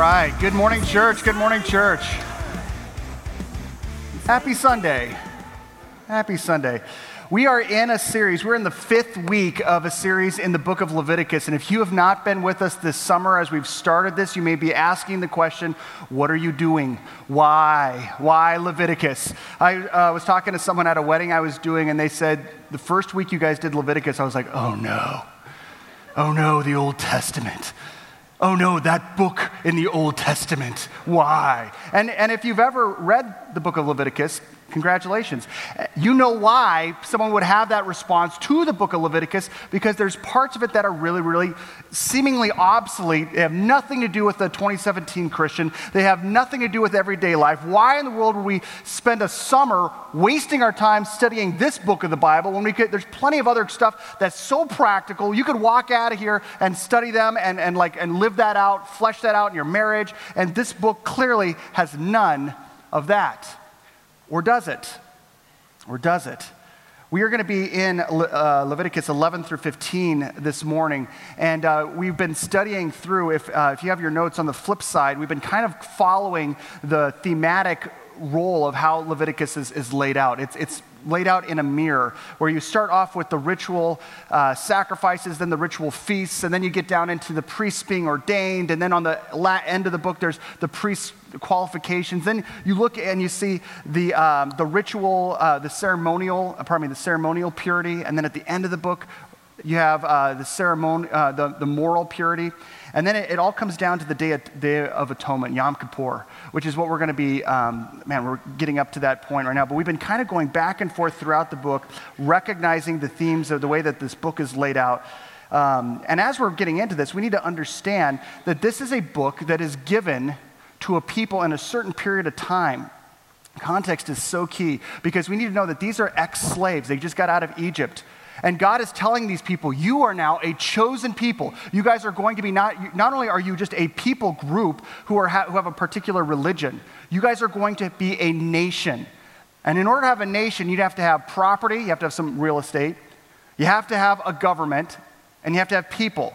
All right, good morning, church. Good morning, church. Happy Sunday. Happy Sunday. We are in a series, we're in the fifth week of a series in the book of Leviticus. And if you have not been with us this summer as we've started this, you may be asking the question, What are you doing? Why? Why Leviticus? I uh, was talking to someone at a wedding I was doing, and they said, The first week you guys did Leviticus, I was like, Oh no. Oh no, the Old Testament. Oh no, that book in the Old Testament. Why? And, and if you've ever read the book of Leviticus, Congratulations. You know why someone would have that response to the book of Leviticus because there's parts of it that are really, really seemingly obsolete. They have nothing to do with the 2017 Christian, they have nothing to do with everyday life. Why in the world would we spend a summer wasting our time studying this book of the Bible when we could, there's plenty of other stuff that's so practical. You could walk out of here and study them and, and, like, and live that out, flesh that out in your marriage. And this book clearly has none of that. Or does it? Or does it? We are going to be in uh, Leviticus 11 through 15 this morning, and uh, we've been studying through. If, uh, if you have your notes on the flip side, we've been kind of following the thematic role of how Leviticus is, is laid out. It's, it's laid out in a mirror, where you start off with the ritual uh, sacrifices, then the ritual feasts, and then you get down into the priests being ordained, and then on the end of the book, there's the priest qualifications. Then you look and you see the, um, the ritual, uh, the ceremonial, uh, pardon me, the ceremonial purity, and then at the end of the book, you have uh, the ceremony, uh, the, the moral purity. And then it, it, all comes down to the day of, day of Atonement, Yom Kippur, which is what we're going to be, um, man, we're getting up to that point right now. But we've been kind of going back and forth throughout the book, recognizing the themes of the way that this book is laid out. Um, and as we're getting into this, we need to understand that this is a book that is given to a people in a certain period of time. Context is so key because we need to know that these are ex slaves. They just got out of Egypt. And God is telling these people, you are now a chosen people. You guys are going to be not, not only are you just a people group who, are, who have a particular religion, you guys are going to be a nation. And in order to have a nation, you'd have to have property, you have to have some real estate, you have to have a government, and you have to have people.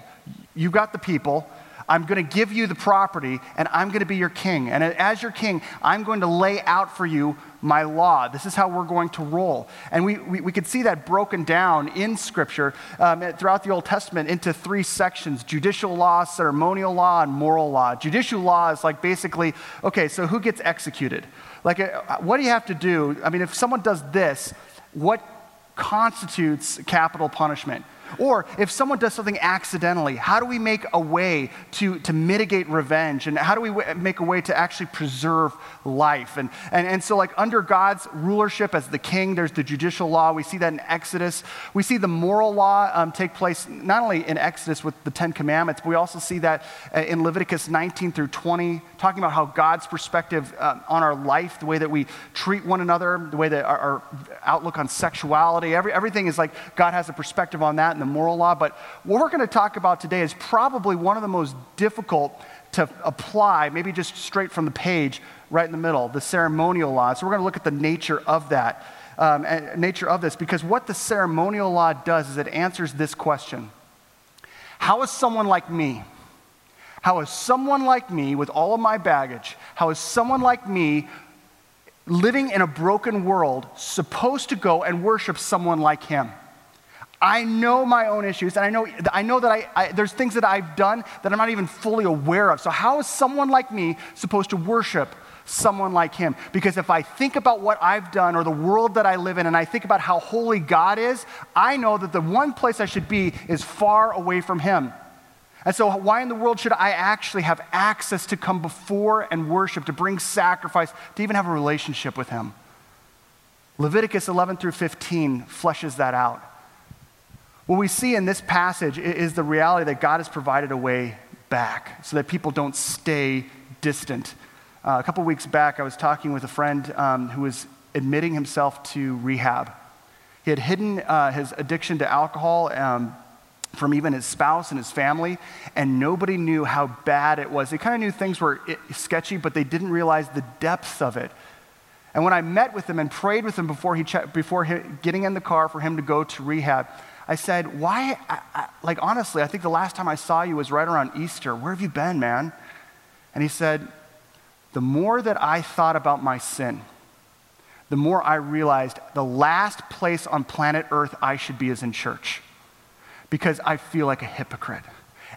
You've got the people, I'm going to give you the property and I'm going to be your king. And as your king, I'm going to lay out for you my law. This is how we're going to roll. And we, we, we could see that broken down in Scripture um, throughout the Old Testament into three sections judicial law, ceremonial law, and moral law. Judicial law is like basically, okay, so who gets executed? Like, uh, what do you have to do? I mean, if someone does this, what constitutes capital punishment? Or if someone does something accidentally, how do we make a way to, to mitigate revenge? And how do we w- make a way to actually preserve life? And, and, and so, like, under God's rulership as the king, there's the judicial law. We see that in Exodus. We see the moral law um, take place not only in Exodus with the Ten Commandments, but we also see that uh, in Leviticus 19 through 20, talking about how God's perspective uh, on our life, the way that we treat one another, the way that our, our outlook on sexuality, every, everything is like God has a perspective on that and the moral law. But what we're going to talk about today is probably one of the most difficult to apply, maybe just straight from the page, right in the middle, the ceremonial law. So we're going to look at the nature of that, um, nature of this, because what the ceremonial law does is it answers this question How is someone like me? How is someone like me, with all of my baggage, how is someone like me living in a broken world supposed to go and worship someone like him? I know my own issues, and I know, I know that I, I, there's things that I've done that I'm not even fully aware of. So, how is someone like me supposed to worship someone like him? Because if I think about what I've done or the world that I live in, and I think about how holy God is, I know that the one place I should be is far away from him. And so, why in the world should I actually have access to come before and worship, to bring sacrifice, to even have a relationship with him? Leviticus 11 through 15 fleshes that out. What we see in this passage is the reality that God has provided a way back so that people don't stay distant. Uh, a couple weeks back, I was talking with a friend um, who was admitting himself to rehab. He had hidden uh, his addiction to alcohol um, from even his spouse and his family, and nobody knew how bad it was. They kind of knew things were sketchy, but they didn't realize the depths of it. And when I met with him and prayed with him before, he che- before he, getting in the car for him to go to rehab, I said, Why? I, I, like, honestly, I think the last time I saw you was right around Easter. Where have you been, man? And he said, The more that I thought about my sin, the more I realized the last place on planet Earth I should be is in church because I feel like a hypocrite.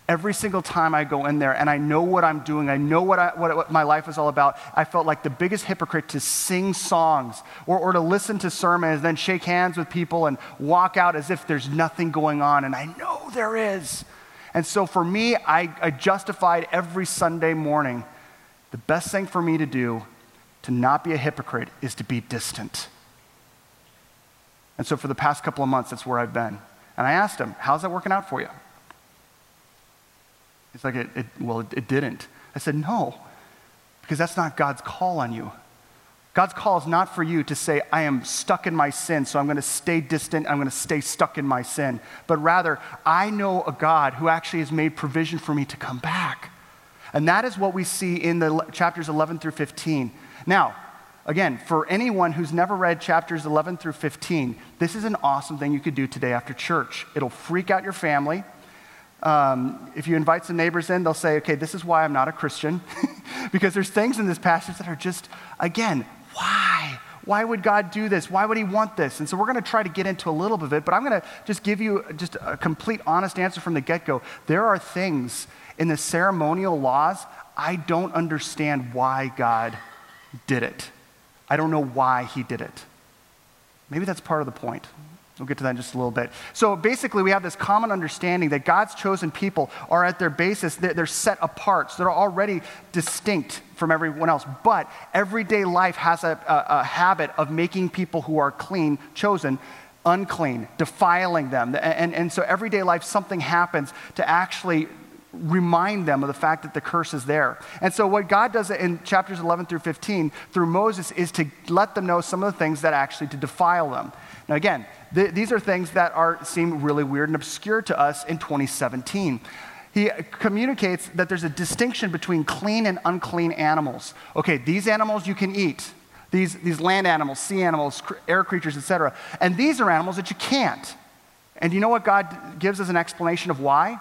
Every single time I go in there and I know what I'm doing, I know what, I, what, what, my life is all about, I felt like the biggest hypocrite to sing songs or, or to listen to sermons, then shake hands with people and walk out as if there's nothing going on. And I know there is. And so for me, I, I justified every Sunday morning the best thing for me to do to not be a hypocrite is to be distant. And so for the past couple of months, that's where I've been. And I asked him, How's that working out for you? He's like, it, it Well, it, it didn't. I said, No, because that's not God's call on you. God's call is not for you to say, I am stuck in my sin, so I'm going to stay distant, I'm going to stay stuck in my sin. But rather, I know a God who actually has made provision for me to come back. And that is what we see in the chapters 11 through 15. Now, again, for anyone who's never read chapters 11 through 15, this is an awesome thing you could do today after church. It'll freak out your family. Um, if you invite some neighbors in, they'll say, okay, this is why I'm not a Christian. because there's things in this passage that are just, again, why? Why would God do this? Why would He want this? And so we're going to try to get into a little bit of it, but I'm going to just give you just a complete, honest answer from the get go. There are things in the ceremonial laws I don't understand why God did it. I don't know why he did it. Maybe that's part of the point. We'll get to that in just a little bit. So basically, we have this common understanding that God's chosen people are at their basis, they're set apart. So they're already distinct from everyone else. But everyday life has a, a, a habit of making people who are clean, chosen, unclean, defiling them. And, and so everyday life, something happens to actually remind them of the fact that the curse is there. And so, what God does in chapters 11 through 15 through Moses is to let them know some of the things that actually to defile them. Now, again, th- these are things that are, seem really weird and obscure to us in 2017. He communicates that there's a distinction between clean and unclean animals. Okay, these animals you can eat. These, these land animals, sea animals, air creatures, etc. And these are animals that you can't. And you know what God gives us an explanation of why?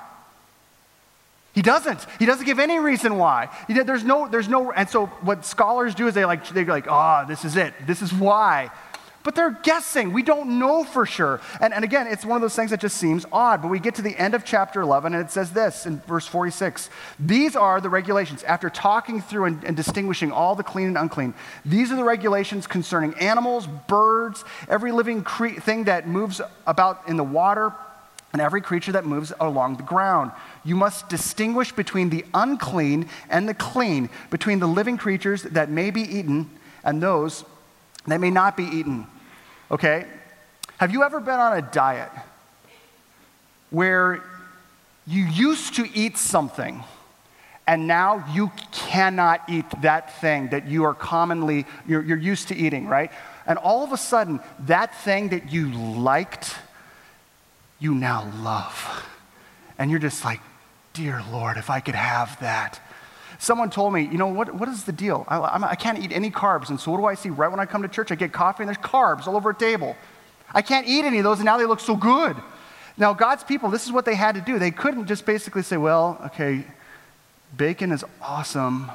He doesn't. He doesn't give any reason why. There's no, there's no, and so what scholars do is they like, they're like, ah, oh, this is it. This is why. But they're guessing. We don't know for sure. And, and again, it's one of those things that just seems odd. But we get to the end of chapter 11, and it says this in verse 46 These are the regulations. After talking through and, and distinguishing all the clean and unclean, these are the regulations concerning animals, birds, every living cre- thing that moves about in the water and every creature that moves along the ground. You must distinguish between the unclean and the clean, between the living creatures that may be eaten and those that may not be eaten. Okay? Have you ever been on a diet where you used to eat something and now you cannot eat that thing that you are commonly, you're, you're used to eating, right? And all of a sudden, that thing that you liked, you now love. And you're just like, dear Lord, if I could have that. Someone told me, you know, what, what is the deal? I, I, can't eat any carbs. And so what do I see right when I come to church? I get coffee and there's carbs all over a table. I can't eat any of those and now they look so good. Now, God's people, this is what they had to do. They couldn't just basically say, well, okay, bacon is awesome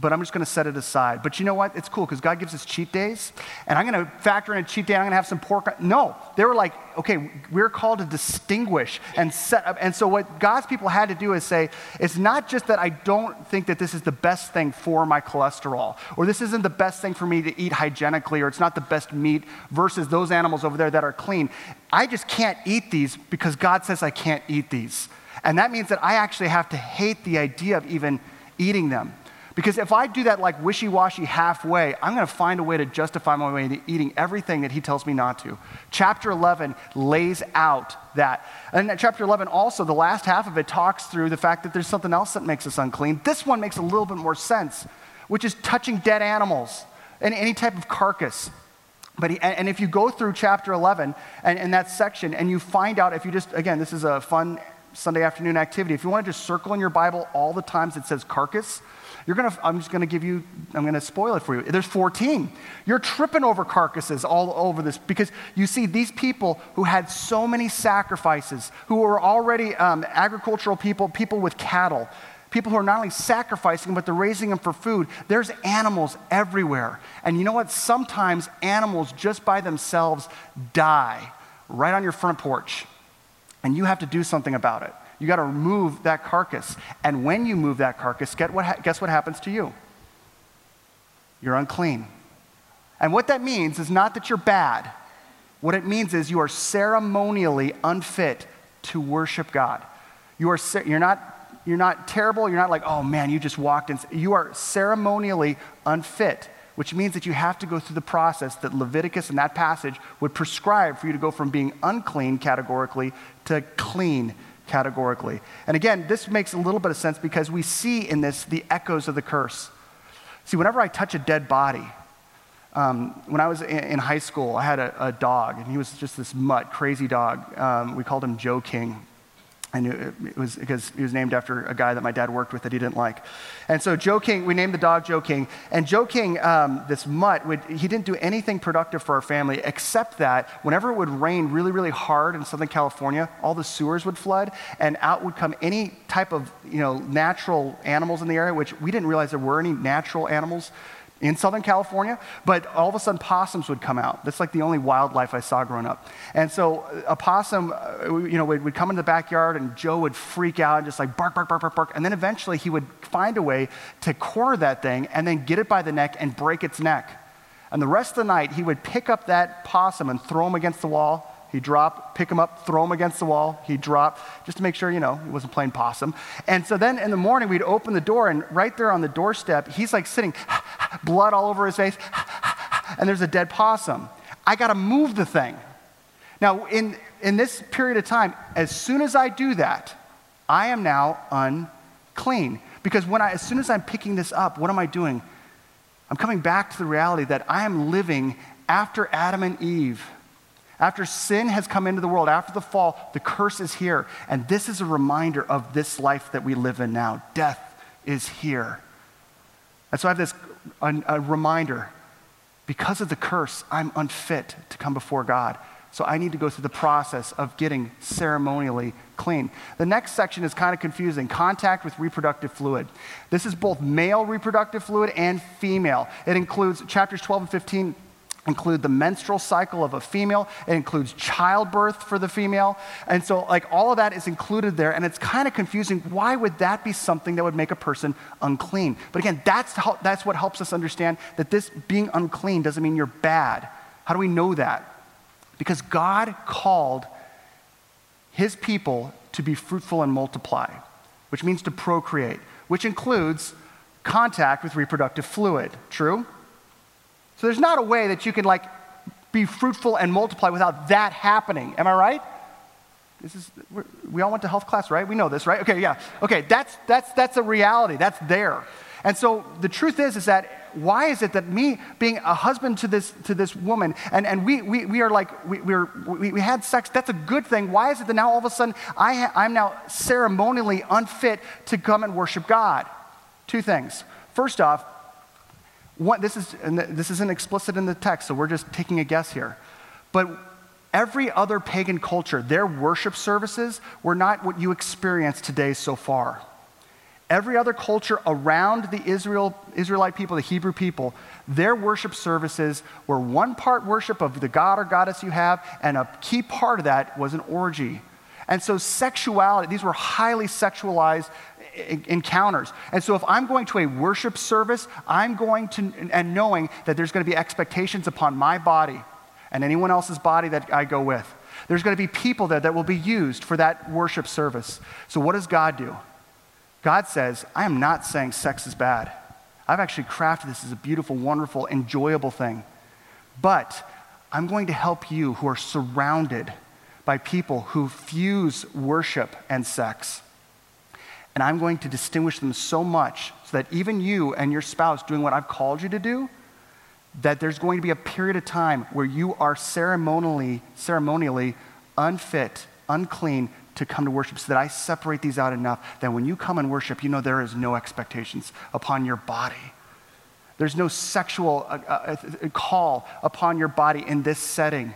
but I'm just going to set it aside. But you know what? It's cool because God gives us cheat days, and I'm going to factor in a cheat day. I'm going to have some pork. No, they were like, okay, we're called to distinguish and set up. And so what God's people had to do is say, it's not just that I don't think that this is the best thing for my cholesterol, or this isn't the best thing for me to eat hygienically, or it's not the best meat versus those animals over there that are clean. I just can't eat these because God says I can't eat these. And that means that I actually have to hate the idea of even eating them. Because if I do that like wishy washy halfway, I'm going to find a way to justify my way to eating everything that he tells me not to. Chapter 11 lays out that. And chapter 11 also, the last half of it talks through the fact that there's something else that makes us unclean. This one makes a little bit more sense, which is touching dead animals and any type of carcass. But he, and if you go through chapter 11 and, and that section and you find out, if you just, again, this is a fun Sunday afternoon activity. If you want to just circle in your Bible all the times it says carcass, you're gonna, I'm just going to give you, I'm going to spoil it for you. There's 14. You're tripping over carcasses all over this because you see these people who had so many sacrifices, who were already um, agricultural people, people with cattle. People who are not only sacrificing, but they're raising them for food. There's animals everywhere. And you know what? Sometimes animals just by themselves die right on your front porch. And you have to do something about it. You got to remove that carcass. And when you move that carcass, guess what, guess what happens to you? You're unclean. And what that means is not that you're bad. What it means is you are ceremonially unfit to worship God. You are, you're, not, you're not terrible. You're not like, oh man, you just walked in. You are ceremonially unfit, which means that you have to go through the process that Leviticus and that passage would prescribe for you to go from being unclean categorically to clean categorically. And again, this makes a little bit of sense because we see in this the echoes of the curse. See, whenever I touch a dead body, um, when I was in, high school, I had a, a, dog, and he was just this mutt, crazy dog. Um, we called him Joe King. And it was because he was named after a guy that my dad worked with that he didn't like. And so Joe King, we named the dog Joe King. And Joe King, um, this mutt, would, he didn't do anything productive for our family except that whenever it would rain really, really hard in Southern California, all the sewers would flood and out would come any type of you know, natural animals in the area, which we didn't realize there were any natural animals in Southern California, but all of a sudden possums would come out. That's like the only wildlife I saw growing up. And so a possum, uh, you know, would, would come into the backyard and Joe would freak out and just like bark, bark, bark, bark, bark. And then eventually he would find a way to corner that thing and then get it by the neck and break its neck. And the rest of the night he would pick up that possum and throw him against the wall He'd drop, pick him up, throw him against the wall. He'd drop, just to make sure, you know, he wasn't playing possum. And so then in the morning, we'd open the door, and right there on the doorstep, he's like sitting, blood all over his face, and there's a dead possum. I got to move the thing. Now, in, in this period of time, as soon as I do that, I am now unclean. Because when I, as soon as I'm picking this up, what am I doing? I'm coming back to the reality that I am living after Adam and Eve after sin has come into the world, after the fall, the curse is here. And this is a reminder of this life that we live in now. Death is here. And so I have this a, a reminder because of the curse, I'm unfit to come before God. So I need to go through the process of getting ceremonially clean. The next section is kind of confusing contact with reproductive fluid. This is both male reproductive fluid and female. It includes chapters 12 and 15 include the menstrual cycle of a female it includes childbirth for the female. And so like all of that is included there and it's kind of confusing why would that be something that would make a person unclean? But again that's, how, that's what helps us understand that this being unclean doesn't mean you're bad. How do we know that? Because god called his people to be fruitful and multiply which means to procreate which includes contact with reproductive fluid. True so there's not a way that you can like be fruitful and multiply without that happening. Am I right? This is, we all went to health class, right? We know this, right? Okay, yeah. Okay, that's, that's, that's a reality. That's there. And so the truth is, is that why is it that me being a husband to this, to this woman, and, and we, we, we are like, we, we're, we, we had sex, that's a good thing. Why is it that now all of a sudden I ha- I'm now ceremonially unfit to come and worship God? Two things. First off, this, is, this isn't explicit in the text, so we're just taking a guess here. But every other pagan culture, their worship services were not what you experience today so far. Every other culture around the Israel, Israelite people, the Hebrew people, their worship services were one part worship of the god or goddess you have, and a key part of that was an orgy. And so, sexuality, these were highly sexualized encounters. And so if I'm going to a worship service, I'm going to, and knowing that there's going to be expectations upon my body and anyone else's body that I go with. There's going to be people there that will be used for that worship service. So what does God do? God says, I am not saying sex is bad. I've actually crafted this as a beautiful, wonderful, enjoyable thing. But I'm going to help you who are surrounded by people who fuse worship and sex and I'm going to distinguish them so much so that even you and your spouse doing what I've called you to do, that there's going to be a period of time where you are ceremonially, ceremonially unfit, unclean to come to worship, so that I separate these out enough that when you come and worship, you know there is no expectations upon your body. There's no sexual uh, uh, uh call upon your body in this setting.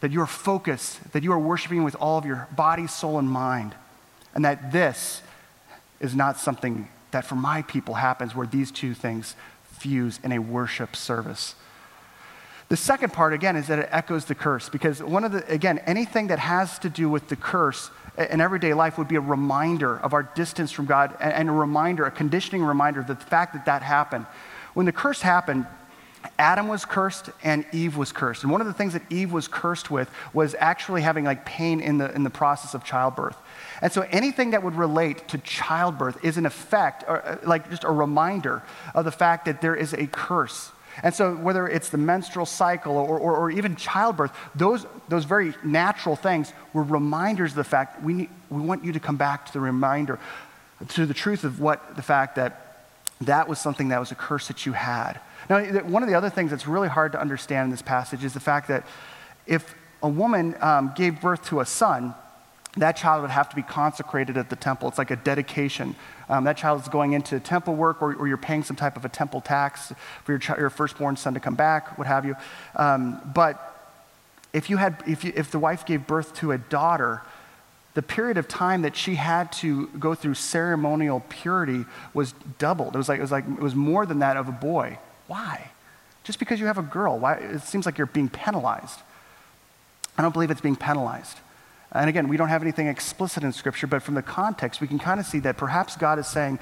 That you are focused, that you are worshiping with all of your body, soul, and mind. And that this is not something that for my people happens where these two things fuse in a worship service. The second part, again, is that it echoes the curse because one of the, again, anything that has to do with the curse in everyday life would be a reminder of our distance from God and a reminder, a conditioning reminder of the fact that that happened. When the curse happened, Adam was cursed and Eve was cursed. And one of the things that Eve was cursed with was actually having like pain in the, in the process of childbirth. And so anything that would relate to childbirth is an effect, or uh, like just a reminder of the fact that there is a curse. And so whether it's the menstrual cycle or, or, or even childbirth, those, those very natural things were reminders of the fact we, need, we want you to come back to the reminder, to the truth of what the fact that that was something that was a curse that you had. Now, one of the other things that's really hard to understand in this passage is the fact that if a woman um, gave birth to a son, that child would have to be consecrated at the temple. It's like a dedication. Um, that child is going into temple work, or, or, you're paying some type of a temple tax for your, your firstborn son to come back, what have you. Um, but if, you had, if, you, if the wife gave birth to a daughter, the period of time that she had to go through ceremonial purity was doubled. It was like it was, like, it was more than that of a boy. Why? Just because you have a girl, why? It seems like you're being penalized. I don't believe it's being penalized. And again, we don't have anything explicit in Scripture, but from the context, we can kind of see that perhaps God is saying,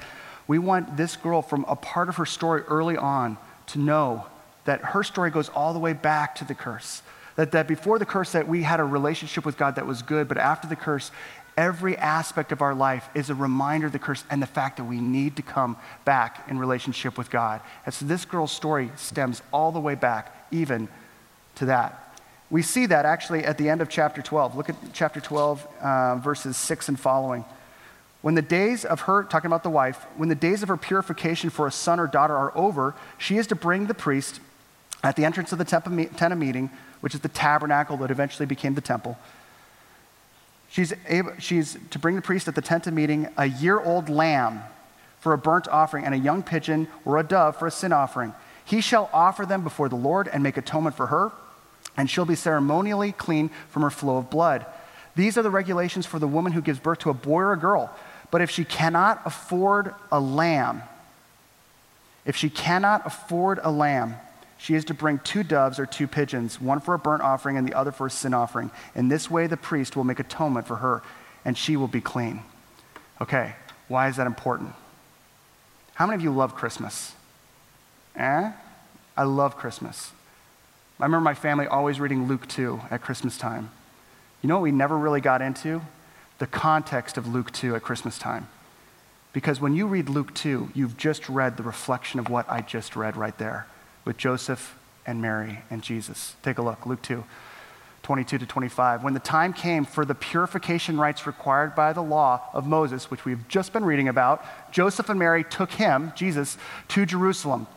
we want this girl from a part of her story early on to know that her story goes all the way back to the curse. That, that before the curse, that we had a relationship with God that was good, but after the curse, every aspect of our life is a reminder of the curse and the fact that we need to come back in relationship with God. And so this girl's story stems all the way back, even to that. We see that actually at the end of chapter 12. Look at chapter 12, uh, verses 6 and following. When the days of her, talking about the wife, when the days of her purification for a son or daughter are over, she is to bring the priest at the entrance of the tent of meeting, which is the tabernacle that eventually became the temple. She's, able, she's to bring the priest at the tent of meeting a year old lamb for a burnt offering and a young pigeon or a dove for a sin offering. He shall offer them before the Lord and make atonement for her and she'll be ceremonially clean from her flow of blood. These are the regulations for the woman who gives birth to a boy or a girl. But if she cannot afford a lamb, if she cannot afford a lamb, she is to bring two doves or two pigeons, one for a burnt offering and the other for a sin offering. In this way, the priest will make atonement for her, and she will be clean. Okay, why is that important? How many of you love Christmas? Eh? I love Christmas. I remember my family always reading Luke 2 at Christmas time. You know what we never really got into? The context of Luke 2 at Christmas time. Because when you read Luke 2, you've just read the reflection of what I just read right there with Joseph and Mary and Jesus. Take a look, Luke 2. 22 to 25. When the time came for the purification rites required by the law of Moses, which we've just been reading about, Joseph and Mary took him, Jesus, to Jerusalem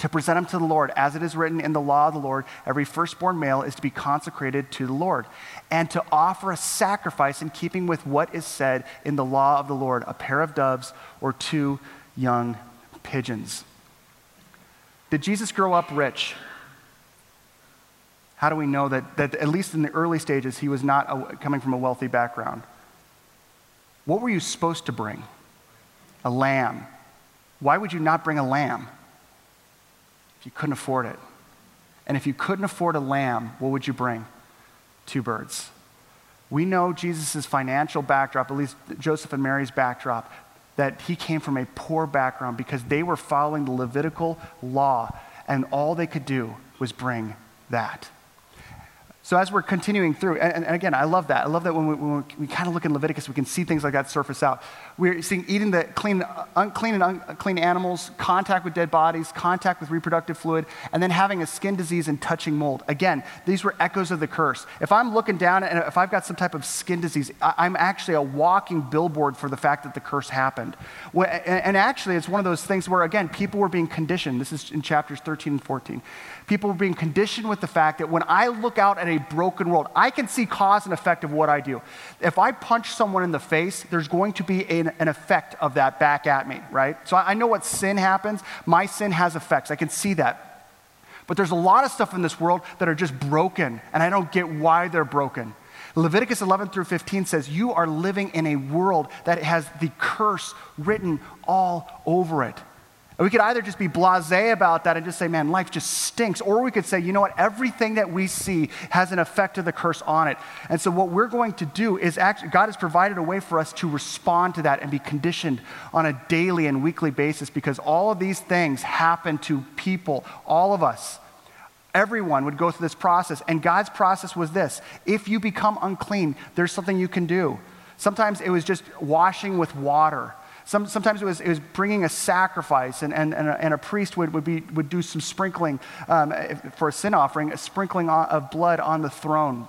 to present him to the Lord. As it is written in the law of the Lord, every firstborn male is to be consecrated to the Lord, and to offer a sacrifice in keeping with what is said in the law of the Lord a pair of doves or two young pigeons. Did Jesus grow up rich? How do we know that, that at least in the early stages, he was not a, coming from a wealthy background? What were you supposed to bring? A lamb. Why would you not bring a lamb? If you couldn't afford it. And if you couldn't afford a lamb, what would you bring? Two birds. We know Jesus' financial backdrop, at least Joseph and Mary's backdrop, that he came from a poor background because they were following the Levitical law, and all they could do was bring that. So as we're continuing through, and, and, again, I love that. I love that when we, when we kind of look in Leviticus, we can see things like that surface out. We're seeing eating the clean, unclean and unclean animals, contact with dead bodies, contact with reproductive fluid, and then having a skin disease and touching mold. Again, these were echoes of the curse. If I'm looking down and if I've got some type of skin disease, I'm actually a walking billboard for the fact that the curse happened. And actually, it's one of those things where, again, people were being conditioned. This is in chapters 13 and 14. People were being conditioned with the fact that when I look out at a broken world, I can see cause and effect of what I do. If I punch someone in the face, there's going to be an, an effect of that back at me, right? So I, I know what sin happens. My sin has effects. I can see that. But there's a lot of stuff in this world that are just broken, and I don't get why they're broken. Leviticus 11 through 15 says, You are living in a world that has the curse written all over it. We could either just be blase about that and just say, man, life just stinks. Or we could say, you know what, everything that we see has an effect of the curse on it. And so what we're going to do is actually, God has provided a way for us to respond to that and be conditioned on a daily and weekly basis because all of these things happen to people, all of us. Everyone would go through this process. And God's process was this if you become unclean, there's something you can do. Sometimes it was just washing with water. Some, sometimes it was, it was bringing a sacrifice, and, and, and, a, and a priest would, would, be, would do some sprinkling um, for a sin offering, a sprinkling of blood on the throne.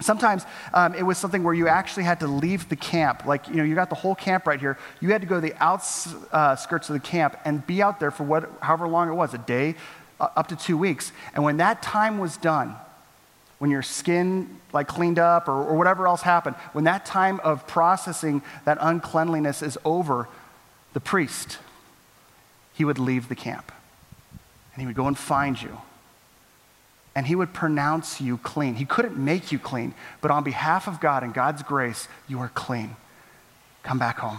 Sometimes um, it was something where you actually had to leave the camp. Like, you know, you got the whole camp right here. You had to go to the outskirts uh, of the camp and be out there for what, however long it was a day, uh, up to two weeks. And when that time was done, when your skin like cleaned up or, or whatever else happened, when that time of processing that uncleanliness is over, the priest, he would leave the camp and he would go and find you. And he would pronounce you clean. He couldn't make you clean, but on behalf of God and God's grace, you are clean. Come back home.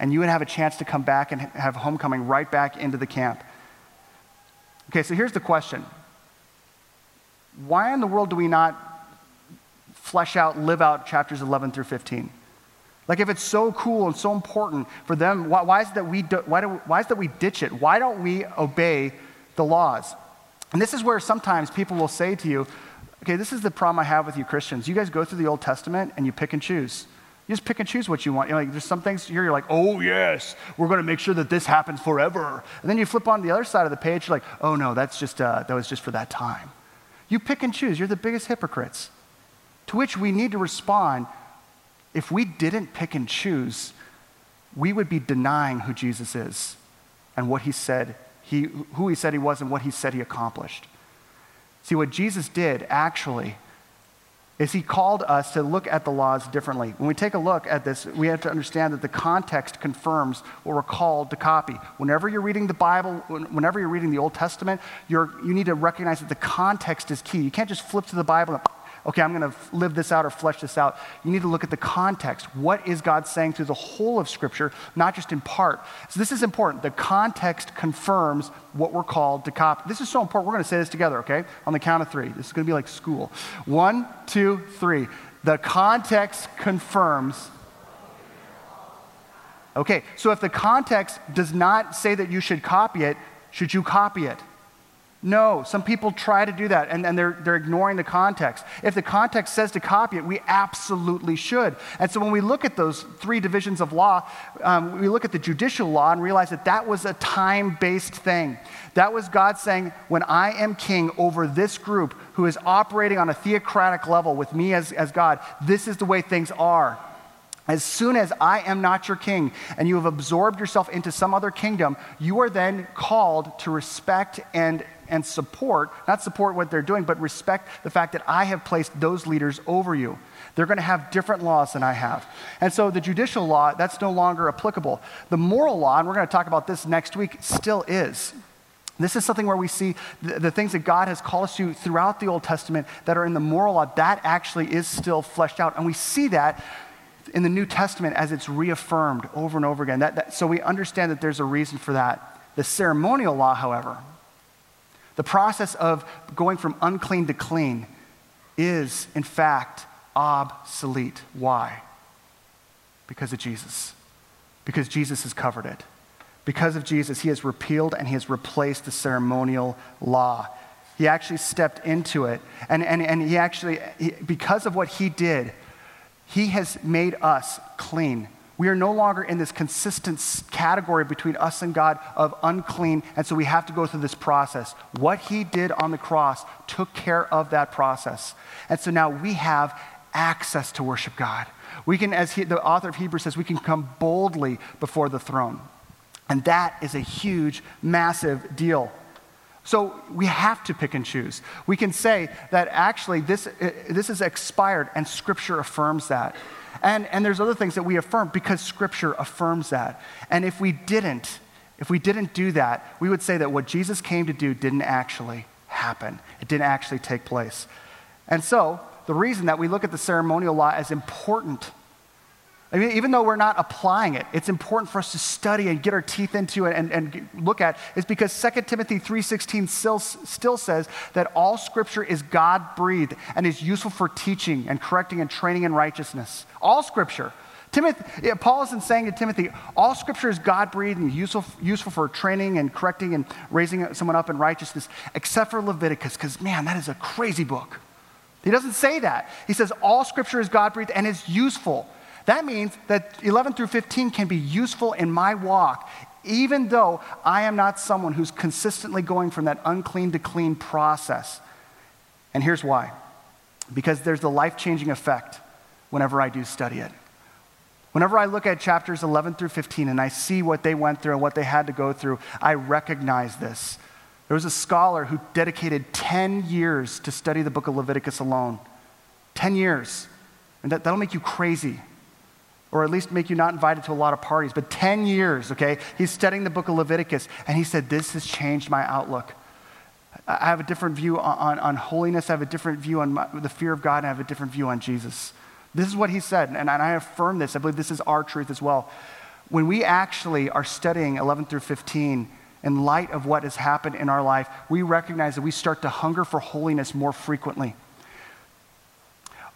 And you would have a chance to come back and have homecoming right back into the camp. Okay, so here's the question why in the world do we not flesh out, live out chapters 11 through 15? Like, if it's so cool and so important for them, why, why is, that we do, why, do, why is that we ditch it? Why don't we obey the laws? And this is where sometimes people will say to you, okay, this is the problem I have with you Christians. You guys go through the Old Testament and you pick and choose. You just pick and choose what you want. You're like, there's some things here you're like, oh, yes, we're going to make sure that this happens forever. And then you flip on the other side of the page, you're like, oh, no, that's just, uh, that was just for that time. You pick and choose. You're the biggest hypocrites. To which we need to respond if we didn't pick and choose, we would be denying who Jesus is and what he said, he, who he said he was and what he said he accomplished. See, what Jesus did actually is he called us to look at the laws differently. When we take a look at this, we have to understand that the context confirms what we're called to copy. Whenever you're reading the Bible, whenever you're reading the Old Testament, you need to recognize that the context is key. You can't just flip to the Bible and okay, I'm going to live this out or flesh this out. You need to look at the context. What is God saying through the whole of Scripture, not just in part? So this is important. The context confirms what we're called to copy. This is so important. We're going to say this together, okay? On the count of three. This is going to be like school. One, two, three. The context confirms. Okay, so if the context does not say that you should copy it, should you copy it? No, some people try to do that and, and they're, they're ignoring the context. If the context says to copy it, we absolutely should. And so when we look at those three divisions of law, um, we look at the judicial law and realize that that was a time based thing. That was God saying, when I am king over this group who is operating on a theocratic level with me as, as God, this is the way things are. As soon as I am not your king and you have absorbed yourself into some other kingdom, you are then called to respect and and support, not support what they're doing, but respect the fact that I have placed those leaders over you. They're going to have different laws than I have. And so the judicial law, that's no longer applicable. The moral law, and we're going to talk about this next week, still is. This is something where we see the, the, things that God has called us to throughout the Old Testament that are in the moral law, that actually is still fleshed out. And we see that in the New Testament as it's reaffirmed over and over again. That, that, so we understand that there's a reason for that. The ceremonial law, however, the process of going from unclean to clean is, in fact, obsolete. Why? Because of Jesus. Because Jesus has covered it. Because of Jesus, he has repealed and he has replaced the ceremonial law. He actually stepped into it. And, and, and he actually, he, because of what he did, he has made us clean we are no longer in this consistent category between us and God of unclean, and so we have to go through this process. What he did on the cross took care of that process. And so now we have access to worship God. We can, as he, the author of Hebrews says, we can come boldly before the throne. And that is a huge, massive deal. So we have to pick and choose. We can say that actually this, uh, this is expired, and Scripture affirms that. And, and there's other things that we affirm because Scripture affirms that. And if we didn't, if we didn't do that, we would say that what Jesus came to do didn't actually happen. It didn't actually take place. And so, the reason that we look at the ceremonial law as important. I mean, even though we're not applying it, it's important for us to study and get our teeth into it and, and look at is because 2 Timothy 3.16 still, still says that all scripture is God-breathed and is useful for teaching and correcting and training in righteousness. All scripture. Timothy, Paul isn't saying to Timothy, all scripture is God breathed and useful, useful for training and correcting and raising someone up in righteousness, except for Leviticus, because man, that is a crazy book. He doesn't say that. He says all scripture is God breathed and is useful. That means that 11 through 15 can be useful in my walk, even though I am not someone who's consistently going from that unclean to clean process. And here's why because there's the life changing effect whenever I do study it. Whenever I look at chapters 11 through 15 and I see what they went through and what they had to go through, I recognize this. There was a scholar who dedicated 10 years to study the book of Leviticus alone. 10 years. And that, that'll make you crazy, or at least make you not invited to a lot of parties. But 10 years, okay? He's studying the book of Leviticus, and he said, This has changed my outlook. I have a different view on, on, on holiness, I have a different view on my, the fear of God, and I have a different view on Jesus. This is what he said, and I affirm this. I believe this is our truth as well. When we actually are studying 11 through 15, in light of what has happened in our life, we recognize that we start to hunger for holiness more frequently.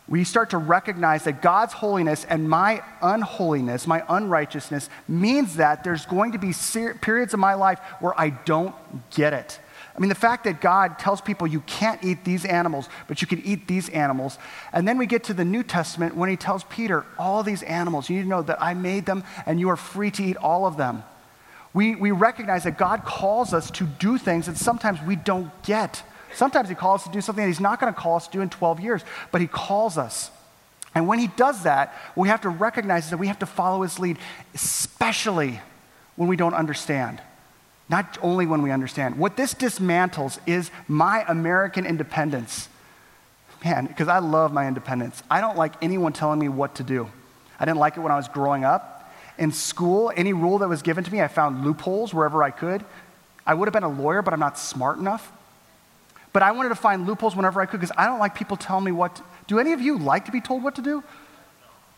We start to recognize that God's holiness and my unholiness, my unrighteousness, means that there's going to be periods of my life where I don't get it. I mean, the fact that God tells people you can't eat these animals, but you can eat these animals. And then we get to the New Testament when he tells Peter, all these animals, you need to know that I made them and you are free to eat all of them. We, we recognize that God calls us to do things that sometimes we don't get. Sometimes he calls us to do something that he's not going to call us to do in 12 years, but he calls us. And when he does that, we have to recognize that we have to follow his lead, especially when we don't understand not only when we understand. What this dismantles is my American independence. Man, because I love my independence. I don't like anyone telling me what to do. I didn't like it when I was growing up. In school, any rule that was given to me, I found loopholes wherever I could. I would have been a lawyer, but I'm not smart enough. But I wanted to find loopholes whenever I could because I don't like people telling me what to, do. Any of you like to be told what to do?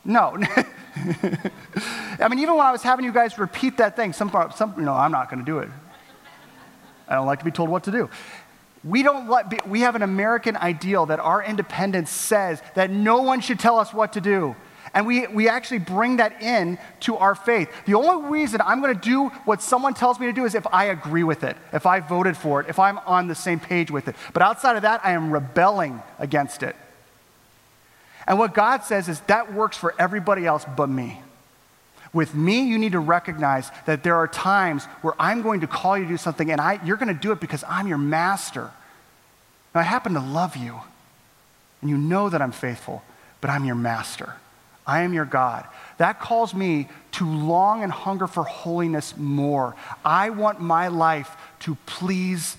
No. I mean, even when I was having you guys repeat that thing, some, some you know, I'm not going to do it. I don't like to be told what to do. We, don't let, we have an American ideal that our independence says that no one should tell us what to do. And we, we actually bring that in to our faith. The only reason I'm going to do what someone tells me to do is if I agree with it, if I voted for it, if I'm on the same page with it. But outside of that, I am rebelling against it. And what God says is that works for everybody else but me. With me, you need to recognize that there are times where I'm going to call you to do something and I, you're going to do it because I'm your master. I happen to love you. And you know that I'm faithful, but I'm your master. I am your God. That calls me to long and hunger for holiness more. I want my life to please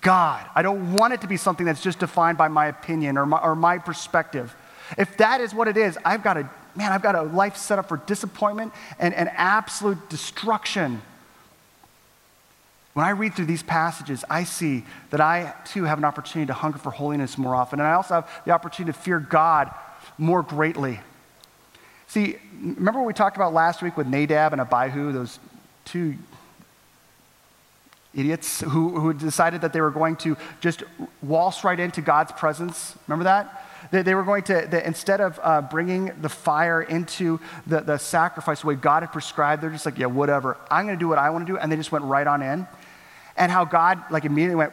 God. I don't want it to be something that's just defined by my opinion or my, or my perspective. If that is what it is, I've got a, man, I've got a life set up for disappointment and, and absolute destruction. When I read through these passages, I see that I too have an opportunity to hunger for holiness more often. And I also have the opportunity to fear God more greatly. See, remember what we talked about last week with Nadab and Abihu, those two idiots who, who decided that they were going to just waltz right into God's presence? Remember that? They, were going to, they, instead of uh, bringing the fire into the, the sacrifice the way God had prescribed, they're just like, yeah, whatever. I'm going to do what I want to do. And they just went right on in. And how God, like, immediately went,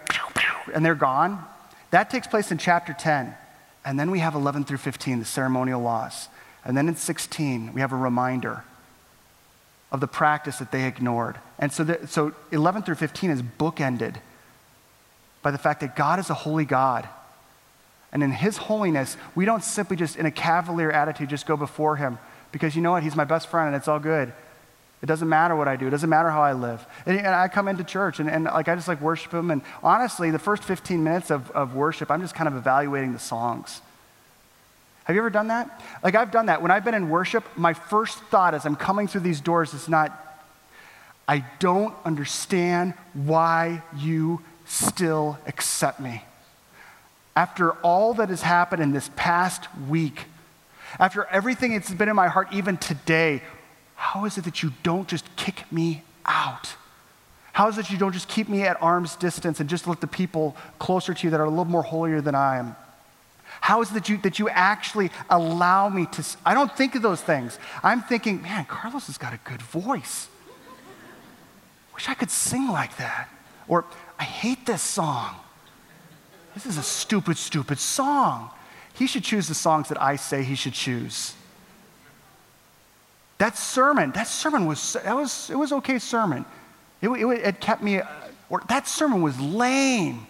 and they're gone. That takes place in chapter 10. And then we have 11 through 15, the ceremonial laws. And then in 16, we have a reminder of the practice that they ignored. And so, the, so 11 through 15 is bookended by the fact that God is a holy God. And in His holiness, we don't simply just, in a cavalier attitude, just go before Him because you know what? He's my best friend and it's all good. It doesn't matter what I do. It doesn't matter how I live. And, and I come into church and, and, like I just like worship Him. And honestly, the first 15 minutes of, of worship, I'm just kind of evaluating the songs. Have you ever done that? Like I've done that. When I've been in worship, my first thought as I'm coming through these doors is not, I don't understand why you still accept me. after all that has happened in this past week, after everything that's been in my heart, even today, how is it that you don't just kick me out? How is it you don't just keep me at arm's distance and just let the people closer to you that are a little more holier than I am? How is it that you, that you actually allow me to? I don't think of those things. I'm thinking, man, Carlos has got a good voice. Wish I could sing like that. Or, I hate this song. This is a stupid, stupid song. He should choose the songs that I say he should choose. That sermon, that sermon was, that was, it was okay sermon. It, it, it kept me, or that sermon was lame.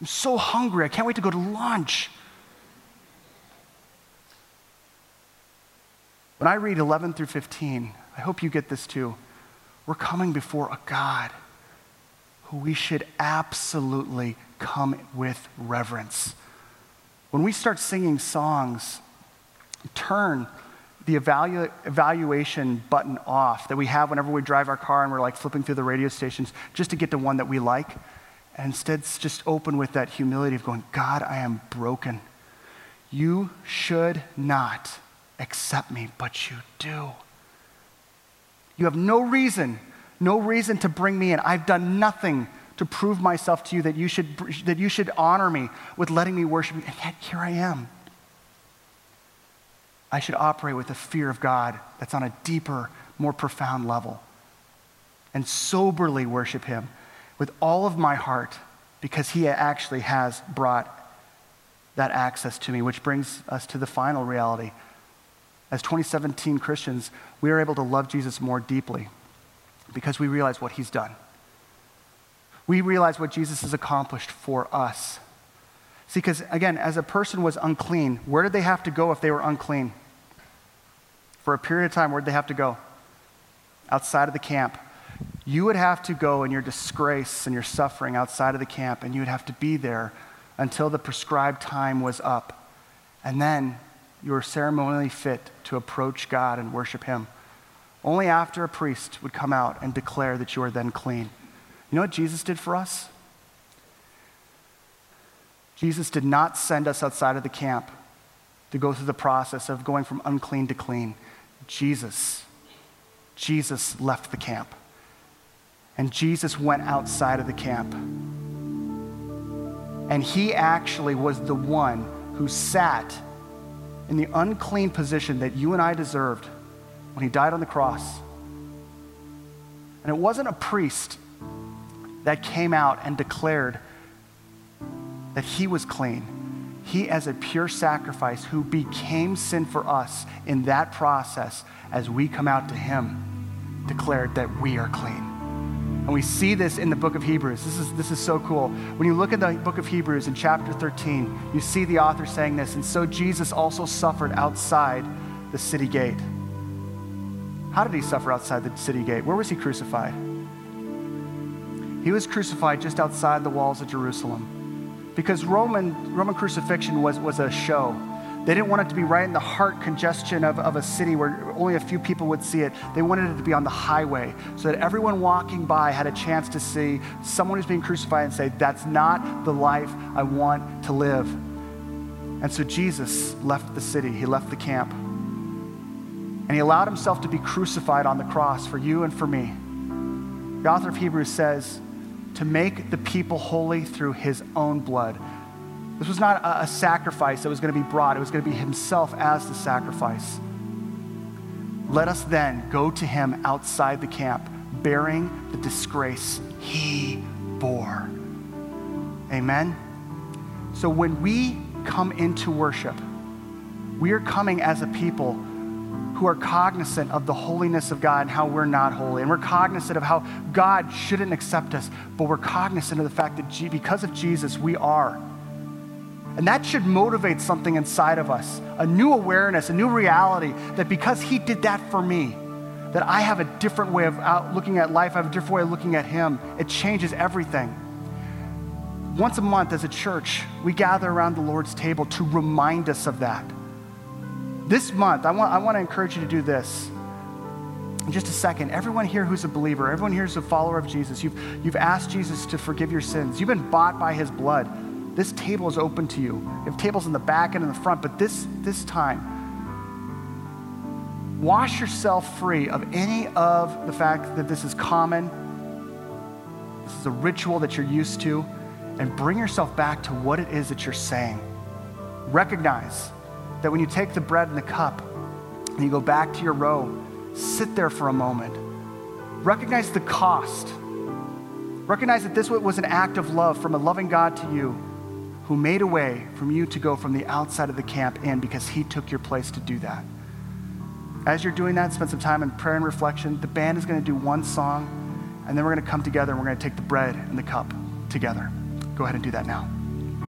I'm so hungry. I can't wait to go to lunch. When I read 11 through 15, I hope you get this too. We're coming before a God who we should absolutely come with reverence. When we start singing songs, turn the evalu- evaluation button off that we have whenever we drive our car and we're like flipping through the radio stations just to get to one that we like. And instead, just open with that humility of going, God, I am broken. You should not accept me, but you do. You have no reason, no reason to bring me in. I've done nothing to prove myself to you that you should, that you should honor me with letting me worship you. And yet, here I am. I should operate with a fear of God that's on a deeper, more profound level. And soberly worship Him with all of my heart because He actually has brought that access to me, which brings us to the final reality. As 2017 Christians, we are able to love Jesus more deeply because we realize what He's done we realize what Jesus has accomplished for us. See, because again, as a person was unclean, where did they have to go if they were unclean? For a period of time, where did they have to go? Outside of the camp. You would have to go in your disgrace and your suffering outside of the camp, and you would have to be there until the prescribed time was up. And then you were ceremonially fit to approach God and worship Him. Only after a priest would come out and declare that you are then clean. You know what Jesus did for us? Jesus did not send us outside of the camp to go through the process of going from unclean to clean. Jesus, Jesus left the camp. And Jesus went outside of the camp. And he actually was the one who sat in the unclean position that you and I deserved when he died on the cross. And it wasn't a priest that came out and declared that he was clean. He, as a pure sacrifice, who became sin for us in that process, as we come out to him, declared that we are clean. And we see this in the book of Hebrews. This is, this is so cool. When you look at the book of Hebrews in chapter 13, you see the author saying this, and so Jesus also suffered outside the city gate. How did he suffer outside the city gate? Where was he crucified? He was crucified just outside the walls of Jerusalem because Roman, Roman crucifixion was, was a show. They didn't want it to be right in the heart congestion of, of a city where only a few people would see it. They wanted it to be on the highway so that everyone walking by had a chance to see someone who's being crucified and say, That's not the life I want to live. And so Jesus left the city, he left the camp, and he allowed himself to be crucified on the cross for you and for me. The author of Hebrews says, to make the people holy through his own blood. This was not a, a sacrifice that was going to be brought, it was going to be himself as the sacrifice. Let us then go to him outside the camp, bearing the disgrace he bore. Amen? So when we come into worship, we are coming as a people who are cognizant of the holiness of God and how we're not holy. And we're cognizant of how God shouldn't accept us, but we're cognizant of the fact that because of Jesus, we are. And that should motivate something inside of us a new awareness, a new reality that because He did that for me, that I have a different way of looking at life, I have a different way of looking at Him. It changes everything. Once a month as a church, we gather around the Lord's table to remind us of that this month, I want, I want to encourage you to do this. In just a second, everyone here who's a believer, everyone here who's a follower of Jesus, you've, you've asked Jesus to forgive your sins. You've been bought by his blood. This table is open to you. You have tables in the back and in the front, but this, this time, wash yourself free of any of the fact that this is common, this is a ritual that you're used to, and bring yourself back to what it is that you're saying. Recognize that when you take the bread and the cup and you go back to your row, sit there for a moment. Recognize the cost. Recognize that this was an act of love from a loving God to you who made a way from you to go from the outside of the camp in because he took your place to do that. As you're doing that, spend some time in prayer and reflection. The band is going to do one song, and then we're going to come together and we're going to take the bread and the cup together. Go ahead and do that now.